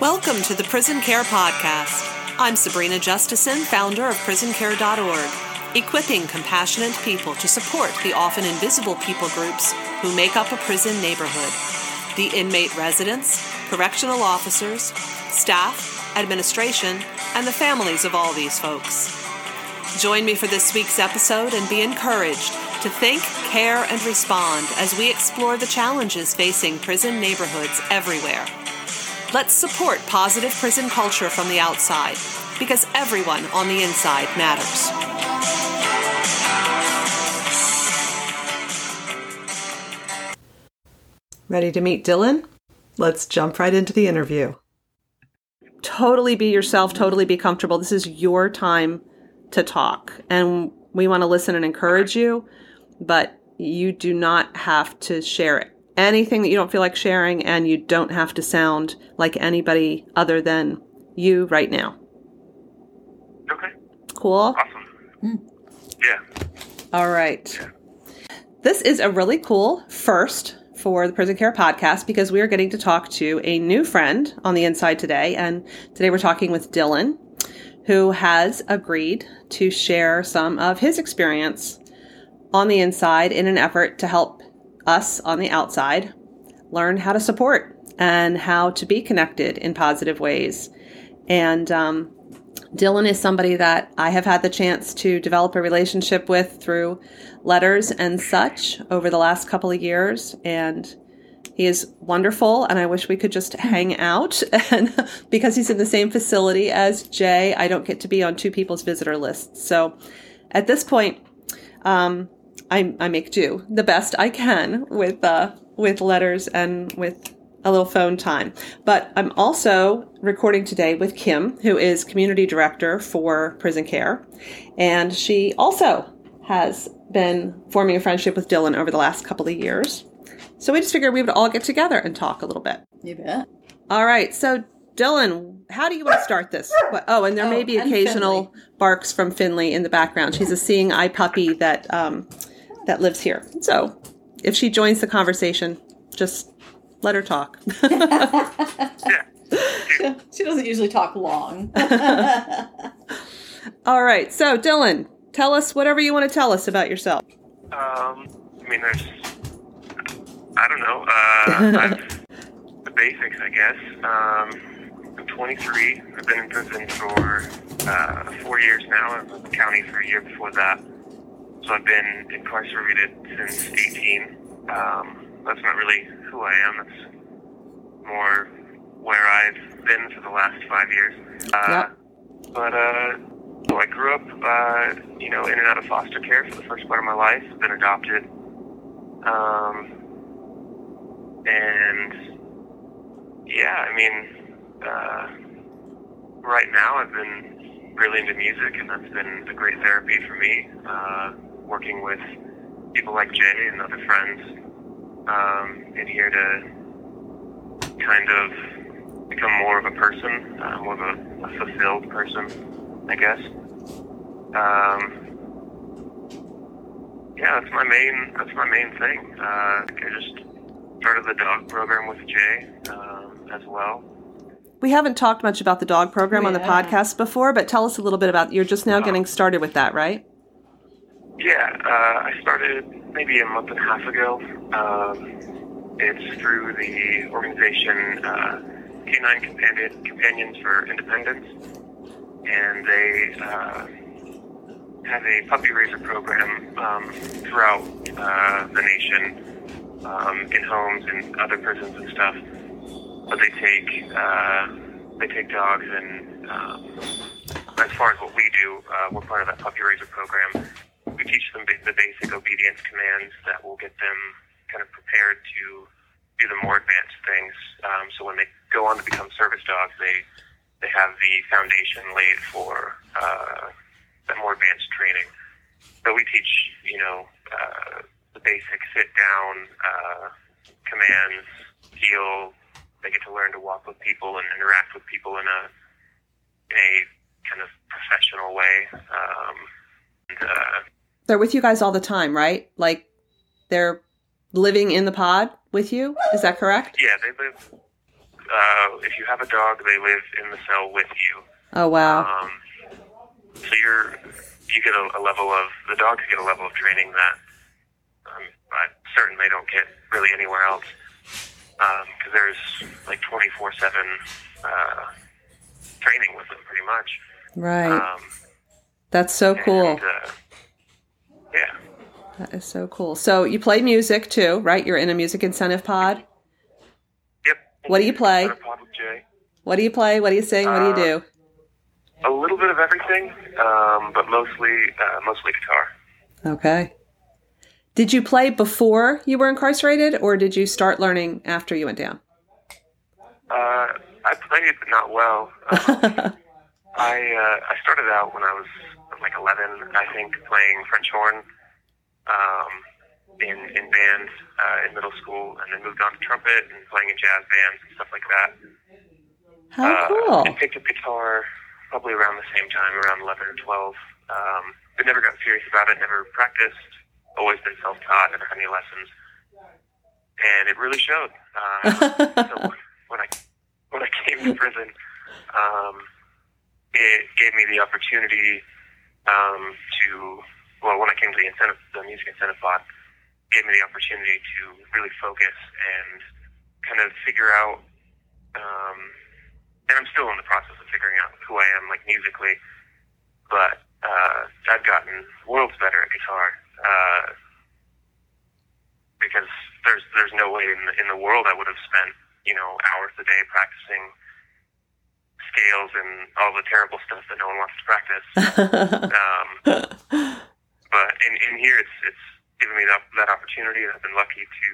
Welcome to the Prison Care Podcast. I'm Sabrina Justison, founder of prisoncare.org, equipping compassionate people to support the often invisible people groups who make up a prison neighborhood the inmate residents, correctional officers, staff, administration, and the families of all these folks. Join me for this week's episode and be encouraged to think, care, and respond as we explore the challenges facing prison neighborhoods everywhere. Let's support positive prison culture from the outside because everyone on the inside matters. Ready to meet Dylan? Let's jump right into the interview. Totally be yourself, totally be comfortable. This is your time to talk, and we want to listen and encourage you, but you do not have to share anything that you don't feel like sharing, and you don't have to sound like anybody other than you right now. Okay. Cool? Awesome. Hmm. Yeah. All right. This is a really cool first for the Prison Care Podcast because we are getting to talk to a new friend on the inside today. And today we're talking with Dylan, who has agreed to share some of his experience on the inside in an effort to help us on the outside learn how to support and how to be connected in positive ways. And um, Dylan is somebody that I have had the chance to develop a relationship with through letters and such over the last couple of years. And he is wonderful. And I wish we could just hang out. And because he's in the same facility as Jay, I don't get to be on two people's visitor lists. So at this point, um, I, I make do the best I can with, uh, with letters and with a little phone time. But I'm also recording today with Kym, who is community director for prison care. And she also has been forming a friendship with Dylan over the last couple of years. So we just figured we would all get together and talk a little bit. You bet. All right. So, Dylan, how do you want to start this? What- Oh, and there Oh, may be occasional barks from Finley in the background. She's a seeing eye puppy that um, that lives here. So, if she joins the conversation, just let her talk. Yeah. She doesn't usually talk long. All right. So, Dylan, tell us whatever you want to tell us about yourself. Um, I mean, there's, I don't know, uh, the basics, I guess. Um, I'm 23. I've been in prison for uh, four years now. I was in the county for a year before that. So I've been incarcerated since 18. Um, that's not really who I am. That's more where I've been for the last five years. Uh, Yep. But uh, so I grew up, uh, you know, in and out of foster care for the first part of my life. Been adopted, um, and yeah, I mean, uh, right now I've been really into music, and that's been a great therapy for me. Uh, working with people like Jay and other friends um, in here to kind of become more of a person, uh, more of a, a fulfilled person, I guess. Um, yeah, that's my main. That's my main thing. Uh, I just started the dog program with Jay um, as well. We haven't talked much about the dog program on the podcast before, but tell us a little bit about you're just now getting started with that, right? Yeah, uh, I started maybe a month and a half ago. Um, it's through the organization uh, Canine Companion, Companions for Independence, and they uh, have a puppy raiser program um, throughout uh, the nation, um, in homes and other prisons and stuff. But they take uh, they take dogs, and um, as far as what we do, uh, we're part of that puppy raiser program teach them the basic obedience commands that will get them kind of prepared to do the more advanced things. Um, so when they go on to become service dogs, they they have the foundation laid for uh, that more advanced training. So we teach, you know, uh, the basic sit down uh, commands, heel. They get to learn to walk with people and interact with people in a in a kind of professional way. Um, and, uh, They're with you guys all the time, right? Like they're living in the pod with you. Is that correct? Yeah, they live uh, if you have a dog, they live in the cell with you. Oh wow. Um, so you're you get a, a level of the dogs get a level of training that um, I'm certain they don't get really anywhere else because there's like 24 seven uh, training with them pretty much. right. Um, That's so cool. and, uh, yeah. That is so cool. So you play music too, right? You're in a music incentive pod. Yep. What do you play? Got a pod with Jay. What do you play? What do you sing? What do you do? A little bit of everything, um, but mostly uh, mostly guitar. Okay. Did you play before you were incarcerated, or did you start learning after you went down? Uh, I played, but not well. Um, I uh, I started out when I was like 11, I think, playing French horn um, in in bands uh, in middle school, and then moved on to trumpet and playing in jazz bands and stuff like that. How uh, cool. And picked up guitar probably around the same time, around 11 or 12. Um, but never got serious about it, never practiced, always been self-taught, never had any lessons. And it really showed. Uh, so when I when I came to prison, um, it gave me the opportunity um, to well, when I came to the incentive, the music incentive pod, gave me the opportunity to really focus and kind of figure out. Um, and I'm still in the process of figuring out who I am, like musically, but uh, I've gotten worlds better at guitar. Uh, because there's there's no way in the, in the world I would have spent you know hours a day practicing scales and all the terrible stuff that no one wants to practice. um, but in, in here, it's it's given me that, that opportunity, and I've been lucky to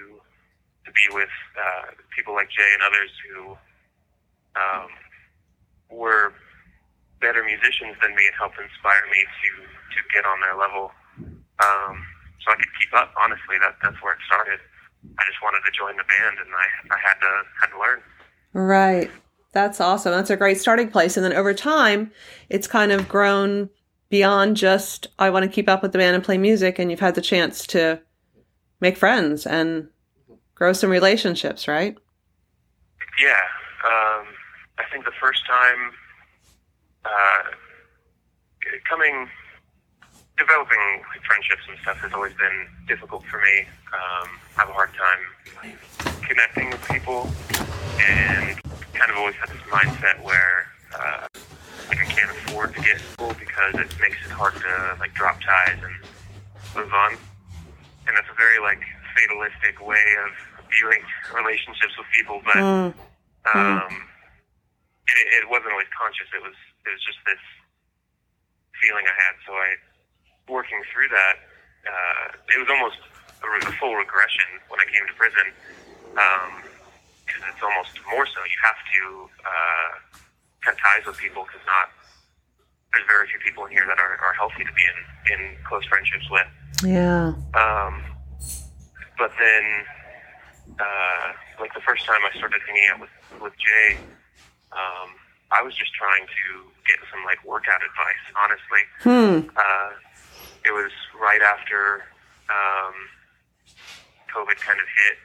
to be with uh, people like Jay and others who um, were better musicians than me and helped inspire me to to get on their level. Um, so I could keep up. Honestly, that that's where it started. I just wanted to join the band, and I I had to had to learn. right. That's awesome. That's a great starting place. And then over time, it's kind of grown beyond just, I want to keep up with the band and play music. And you've had the chance to make friends and grow some relationships, right? Yeah, um, I think the first time uh, coming, developing friendships and stuff has always been difficult for me. Um, I have a hard time connecting with people, and kind of always had this mindset where uh, like I can't afford to get in school because it makes it hard to like drop ties and move on. And that's a very like fatalistic way of viewing relationships with people, but Mm. um, and it, it wasn't always conscious. It was it was just this feeling I had. So I, working through that, uh, it was almost a, re- a full regression when I came to prison. Because it's almost more so. You have to uh, cut ties with people because not there's very few people in here that are, are healthy to be in in close friendships with. Yeah. Um, but then, uh, like the first time I started hanging out with with Jay, um, I was just trying to get some like workout advice. Honestly, Hmm. uh, it was right after um, COVID kind of hit,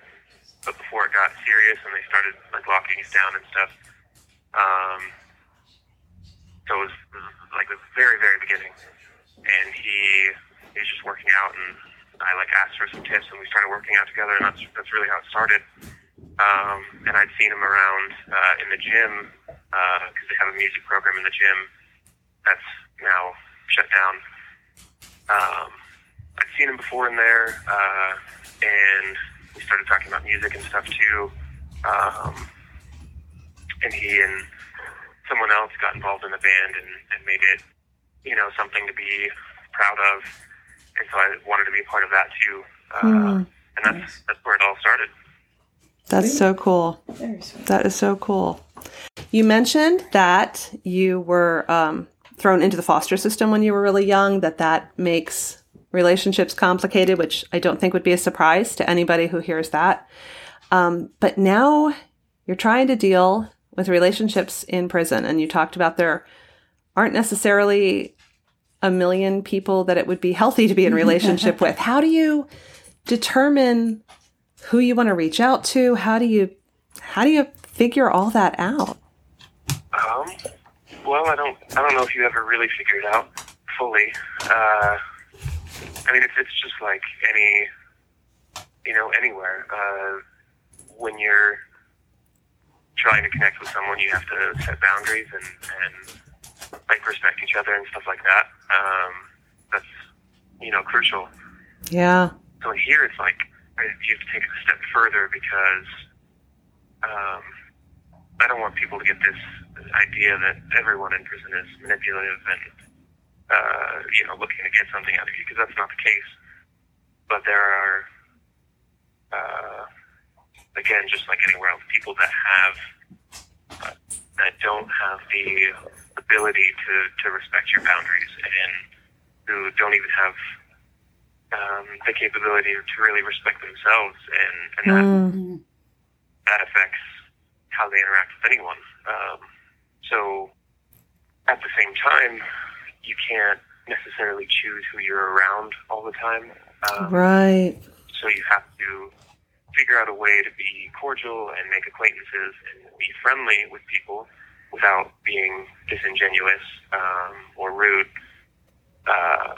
but before it got serious and they started like locking us down and stuff. Um, so it was like the very very beginning, and he he was just working out, and I like asked for some tips, and we started working out together, and that's that's really how it started. Um, and I'd seen him around uh, in the gym because they have a music program in the gym that's now shut down. Um, I'd seen him before in there, uh, and we started talking about music and stuff too. Um, and he and someone else got involved in the band and, and made it, you know, something to be proud of. And so I wanted to be a part of that too. Uh, and that's that's where it all started. That's so cool. That is so cool. You mentioned that you were um, thrown into the foster system when you were really young, that that makes relationships complicated, which I don't think would be a surprise to anybody who hears that. Um, but now you're trying to deal with relationships in prison, and you talked about there aren't necessarily a million people that it would be healthy to be in relationship with. How do you determine who you want to reach out to? How do you how do you figure all that out? Um, well, I don't, I don't know if you ever really figured it out fully. Uh, I mean, it's, it's just like any, you know, anywhere. Uh, when you're trying to connect with someone, you have to set boundaries and, and like respect each other and stuff like that. Um, that's, you know, crucial. Yeah. So here it's like you have to take it a step further because um, I don't want people to get this idea that everyone in prison is manipulative and uh, you know looking to get something out of you because that's not the case. But there are uh, again, just like anywhere else, people that have uh, that don't have the ability to to respect your boundaries and who don't even have um, the capability to really respect themselves, and, and that Mm. that affects how they interact with anyone. Um, so, at the same time, you can't necessarily choose who you're around all the time. Um, Right. so you have to figure out a way to be cordial and make acquaintances and be friendly with people without being disingenuous um, or rude. Uh,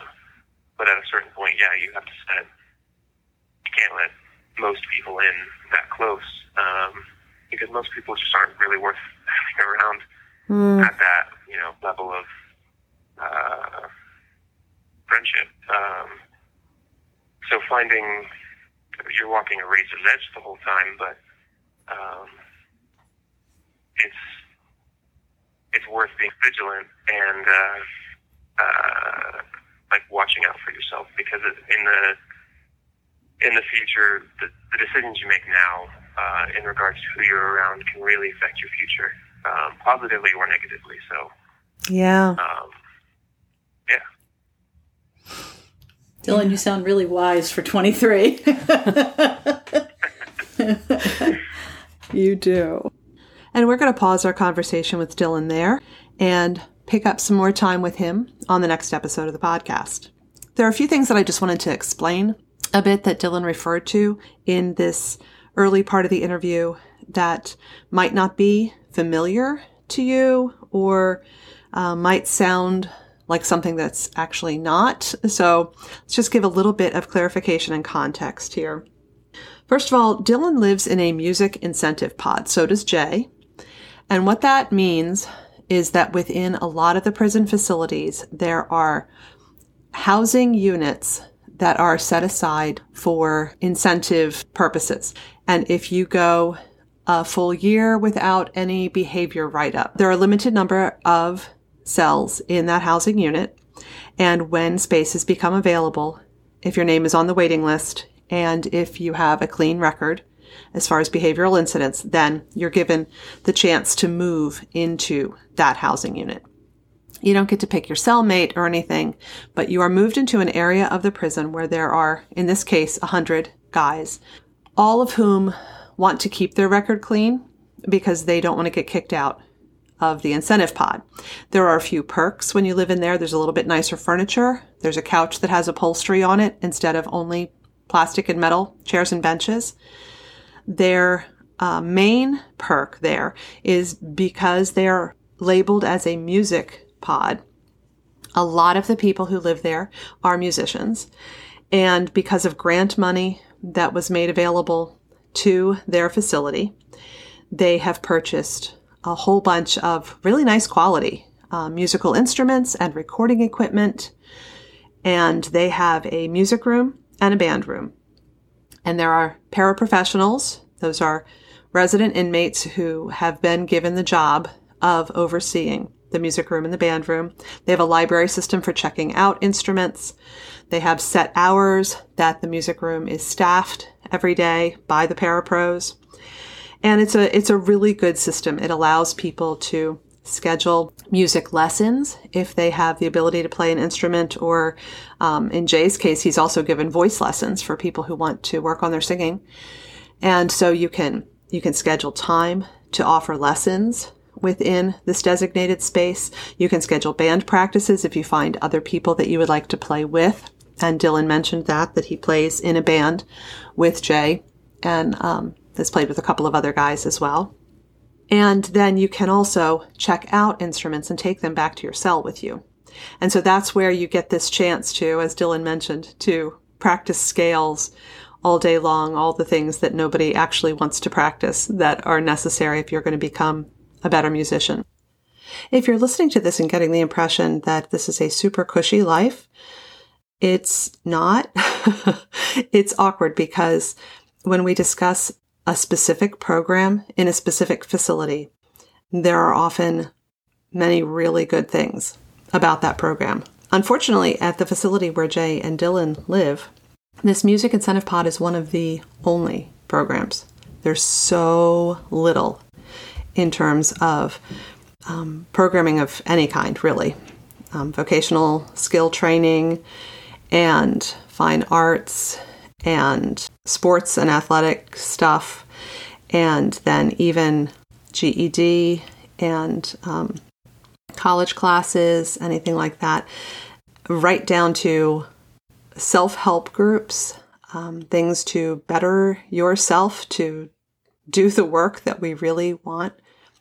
but at a certain point, yeah, you have to set. You can't let most people in that close um, because most people just aren't really worth having around Mm. at that you know level of uh, friendship. Um, so finding you're walking a razor's edge the whole time, but um, it's it's worth being vigilant and uh, uh, like watching out for yourself because in the in the future, the, the decisions you make now uh, in regards to who you're around can really affect your future, um, positively or negatively. So, Yeah. um, yeah. Dylan, you sound really wise for 23. You do. And we're going to pause our conversation with Dylan there and pick up some more time with him on the next episode of the podcast. There are a few things that I just wanted to explain a bit that Dylan referred to in this early part of the interview that might not be familiar to you or uh, might sound like something that's actually not. So let's just give a little bit of clarification and context here. First of all, Dylan lives in a music incentive pod. So does Jay. And what that means is that within a lot of the prison facilities, there are housing units that are set aside for incentive purposes. And if you go a full year without any behavior write up, there are a limited number of cells in that housing unit. And when spaces become available, if your name is on the waiting list and if you have a clean record as far as behavioral incidents, then you're given the chance to move into that housing unit. You don't get to pick your cellmate or anything, but you are moved into an area of the prison where there are, in this case, 100 guys, all of whom want to keep their record clean because they don't want to get kicked out of the incentive pod. There are a few perks when you live in there. There's a little bit nicer furniture. There's a couch that has upholstery on it instead of only plastic and metal chairs and benches. Their uh, main perk there is because they're labeled as a music pod. A lot of the people who live there are musicians. And because of grant money that was made available to their facility, they have purchased a whole bunch of really nice quality uh, musical instruments and recording equipment. And they have a music room and a band room. And there are paraprofessionals, those are resident inmates who have been given the job of overseeing the music room and the band room. They have a library system for checking out instruments. They have set hours that the music room is staffed every day by the parapros. And it's a it's a really good system. It allows people to schedule music lessons if they have the ability to play an instrument, or um, in Jay's case, he's also given voice lessons for people who want to work on their singing. And so you can you can schedule time to offer lessons within this designated space. You can schedule band practices if you find other people that you would like to play with. And Dylan mentioned that that he plays in a band with Jay and um, has played with a couple of other guys as well. And then you can also check out instruments and take them back to your cell with you. And so that's where you get this chance to, as Dylan mentioned, to practice scales all day long, all the things that nobody actually wants to practice that are necessary if you're going to become a better musician. If you're listening to this and getting the impression that this is a super cushy life, it's not. it's awkward because when we discuss a specific program in a specific facility, there are often many really good things about that program. Unfortunately, at the facility where Jay and Dylan live, this music incentive pod is one of the only programs. There's so little in terms of um, programming of any kind, really. Um, vocational skill training and fine arts and sports and athletic stuff, and then even GED and um, college classes, anything like that, right down to self help groups, um, things to better yourself, to do the work that we really want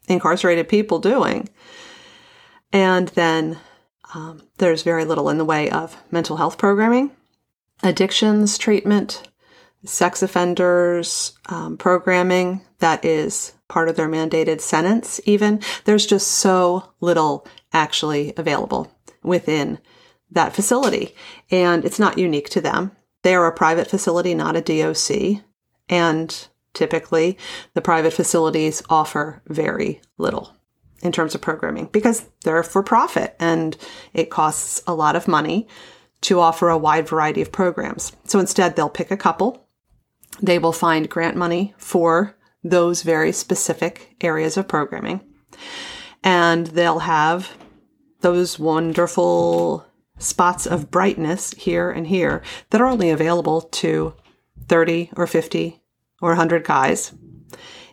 incarcerated people doing. And then um, there's very little in the way of mental health programming, addictions treatment, sex offenders um, programming that is part of their mandated sentence, even. There's just so little actually available within that facility. And it's not unique to them. They are a private facility, not a DOC. And typically, the private facilities offer very little in terms of programming because they're for profit and it costs a lot of money to offer a wide variety of programs. So instead, they'll pick a couple. They will find grant money for those very specific areas of programming. And they'll have those wonderful spots of brightness here and here that are only available to 30 or 50 or 100 guys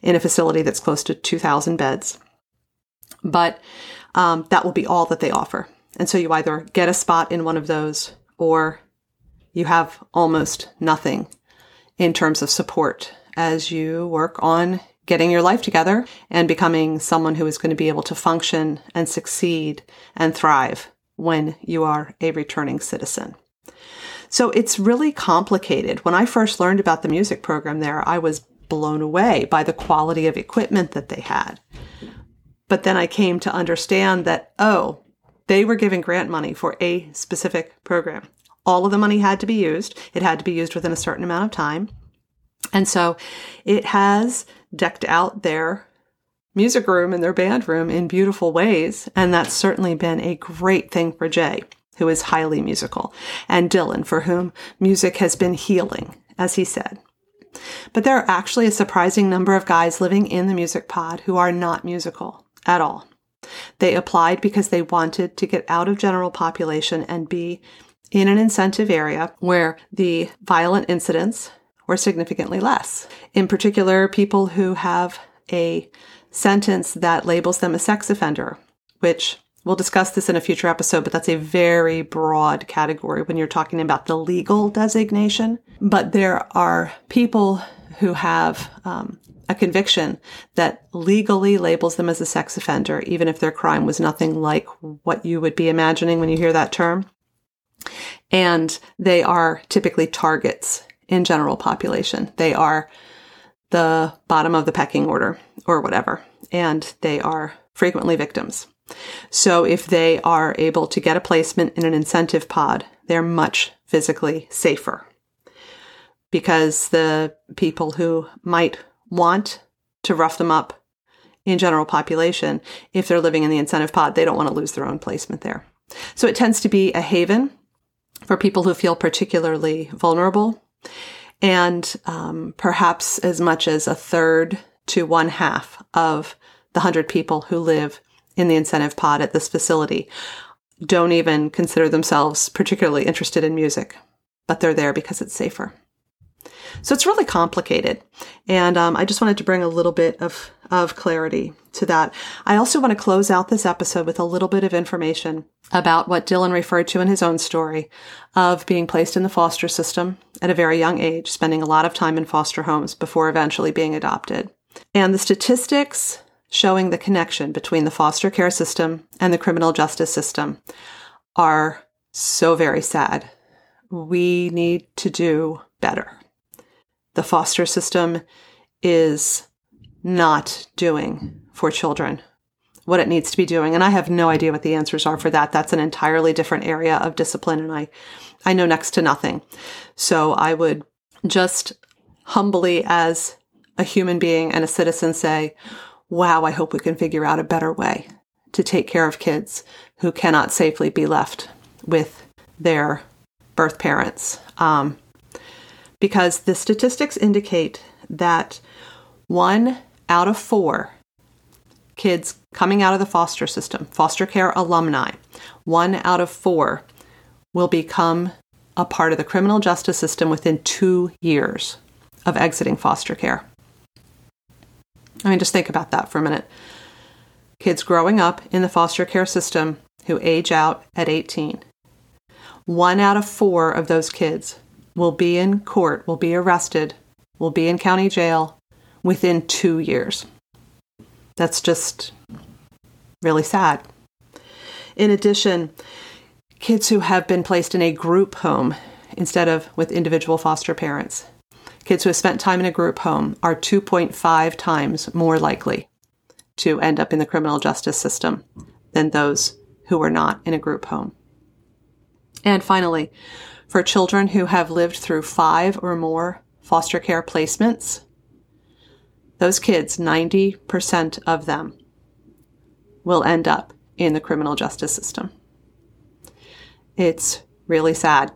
in a facility that's close to 2,000 beds. But um, that will be all that they offer. And so you either get a spot in one of those or you have almost nothing in terms of support as you work on getting your life together and becoming someone who is going to be able to function and succeed and thrive when you are a returning citizen. So it's really complicated. When I first learned about the music program there, I was blown away by the quality of equipment that they had. But then I came to understand that, oh, they were given grant money for a specific program. All of the money had to be used. It had to be used within a certain amount of time. And so it has decked out their music room and their band room in beautiful ways. And that's certainly been a great thing for Jay, who is highly musical, and Dylan, for whom music has been healing, as he said. But there are actually a surprising number of guys living in the music pod who are not musical at all. They applied because they wanted to get out of general population and be in an incentive area where the violent incidents were significantly less. In particular, people who have a sentence that labels them a sex offender, which we'll discuss this in a future episode, but that's a very broad category when you're talking about the legal designation. But there are people who have um, a conviction that legally labels them as a sex offender, even if their crime was nothing like what you would be imagining when you hear that term. And they are typically targets in general population. They are the bottom of the pecking order or whatever, and they are frequently victims. So if they are able to get a placement in an incentive pod, they're much physically safer because the people who might want to rough them up in general population, if they're living in the incentive pod, they don't want to lose their own placement there. So it tends to be a haven for people who feel particularly vulnerable and um, perhaps as much as a third to one half of the 100 people who live in the incentive pod at this facility don't even consider themselves particularly interested in music, but they're there because it's safer. So it's really complicated. And um, I just wanted to bring a little bit of, of clarity to that. I also want to close out this episode with a little bit of information about what Dylan referred to in his own story of being placed in the foster system at a very young age, spending a lot of time in foster homes before eventually being adopted. And the statistics showing the connection between the foster care system and the criminal justice system are so very sad. We need to do better. The foster system is not doing for children what it needs to be doing. And I have no idea what the answers are for that. That's an entirely different area of discipline. And I, I know next to nothing. So I would just humbly as a human being and a citizen say, wow, I hope we can figure out a better way to take care of kids who cannot safely be left with their birth parents. Um, because the statistics indicate that one out of four kids coming out of the foster system, foster care alumni, one out of four will become a part of the criminal justice system within two years of exiting foster care. I mean, just think about that for a minute. Kids growing up in the foster care system who age out at 18. One out of four of those kids will be in court, will be arrested, will be in county jail within two years. That's just really sad. In addition, kids who have been placed in a group home instead of with individual foster parents, kids who have spent time in a group home are 2.5 times more likely to end up in the criminal justice system than those who were not in a group home. And finally, for children who have lived through five or more foster care placements, those kids, 90% of them, will end up in the criminal justice system. It's really sad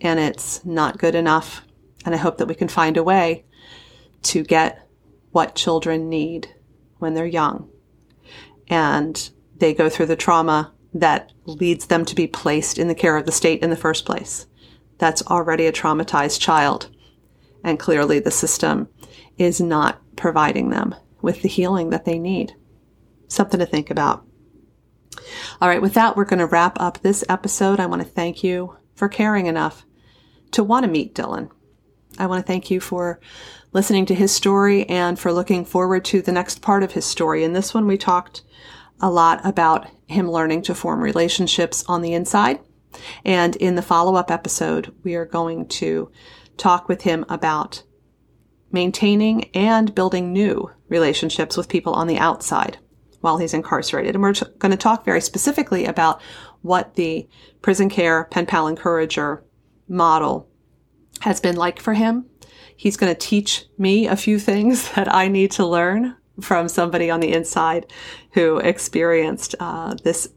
and it's not good enough. And I hope that we can find a way to get what children need when they're young. And they go through the trauma that leads them to be placed in the care of the state in the first place. That's already a traumatized child. And clearly the system is not providing them with the healing that they need. Something to think about. All right, with that, we're going to wrap up this episode. I want to thank you for caring enough to want to meet Dylan. I want to thank you for listening to his story and for looking forward to the next part of his story. In this one, we talked a lot about him learning to form relationships on the inside. And in the follow up episode, we are going to talk with him about maintaining and building new relationships with people on the outside while he's incarcerated. And we're t- going to talk very specifically about what the prison care pen pal encourager model has been like for him. He's going to teach me a few things that I need to learn from somebody on the inside who experienced uh, this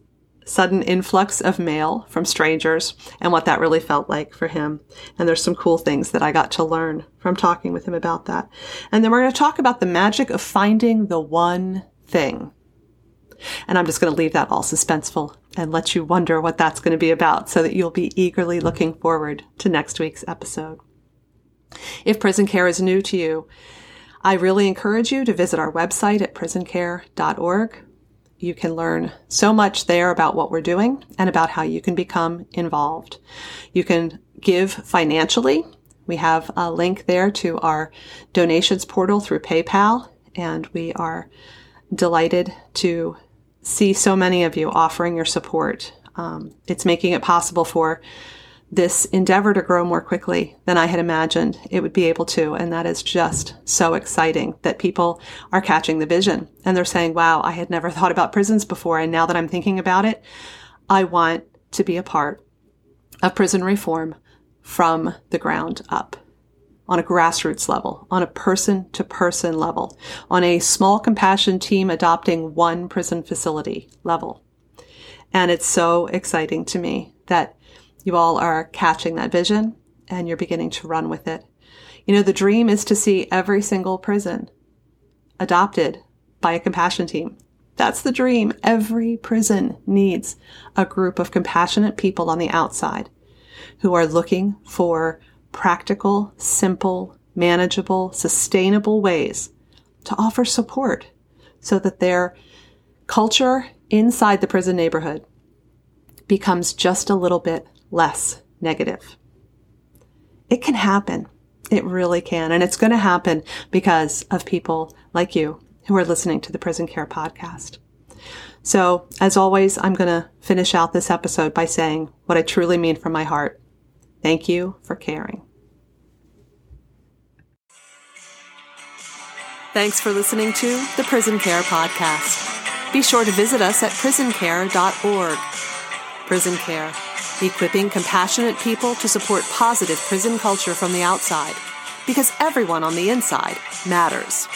sudden influx of mail from strangers and what that really felt like for him. And there's some cool things that I got to learn from talking with him about that. And then we're going to talk about the magic of finding the one thing. And I'm just going to leave that all suspenseful and let you wonder what that's going to be about so that you'll be eagerly looking forward to next week's episode. If prison care is new to you, I really encourage you to visit our website at prisoncare.org you can learn so much there about what we're doing and about how you can become involved. You can give financially. We have a link there to our donations portal through PayPal, and we are delighted to see so many of you offering your support. Um, it's making it possible for this endeavor to grow more quickly than I had imagined it would be able to. And that is just so exciting that people are catching the vision and they're saying, wow, I had never thought about prisons before. And now that I'm thinking about it, I want to be a part of prison reform from the ground up on a grassroots level, on a person to person level, on a small compassion team adopting one prison facility level. And it's so exciting to me that you all are catching that vision and you're beginning to run with it. You know, the dream is to see every single prison adopted by a compassion team. That's the dream. Every prison needs a group of compassionate people on the outside who are looking for practical, simple, manageable, sustainable ways to offer support so that their culture inside the prison neighborhood becomes just a little bit less negative. It can happen. It really can. And it's going to happen because of people like you who are listening to the Prison Care Podcast. So, as always, I'm going to finish out this episode by saying what I truly mean from my heart. Thank you for caring. Thanks for listening to the Prison Care Podcast. Be sure to visit us at prisoncare.org. Prison Care, equipping compassionate people to support positive prison culture from the outside, because everyone on the inside matters.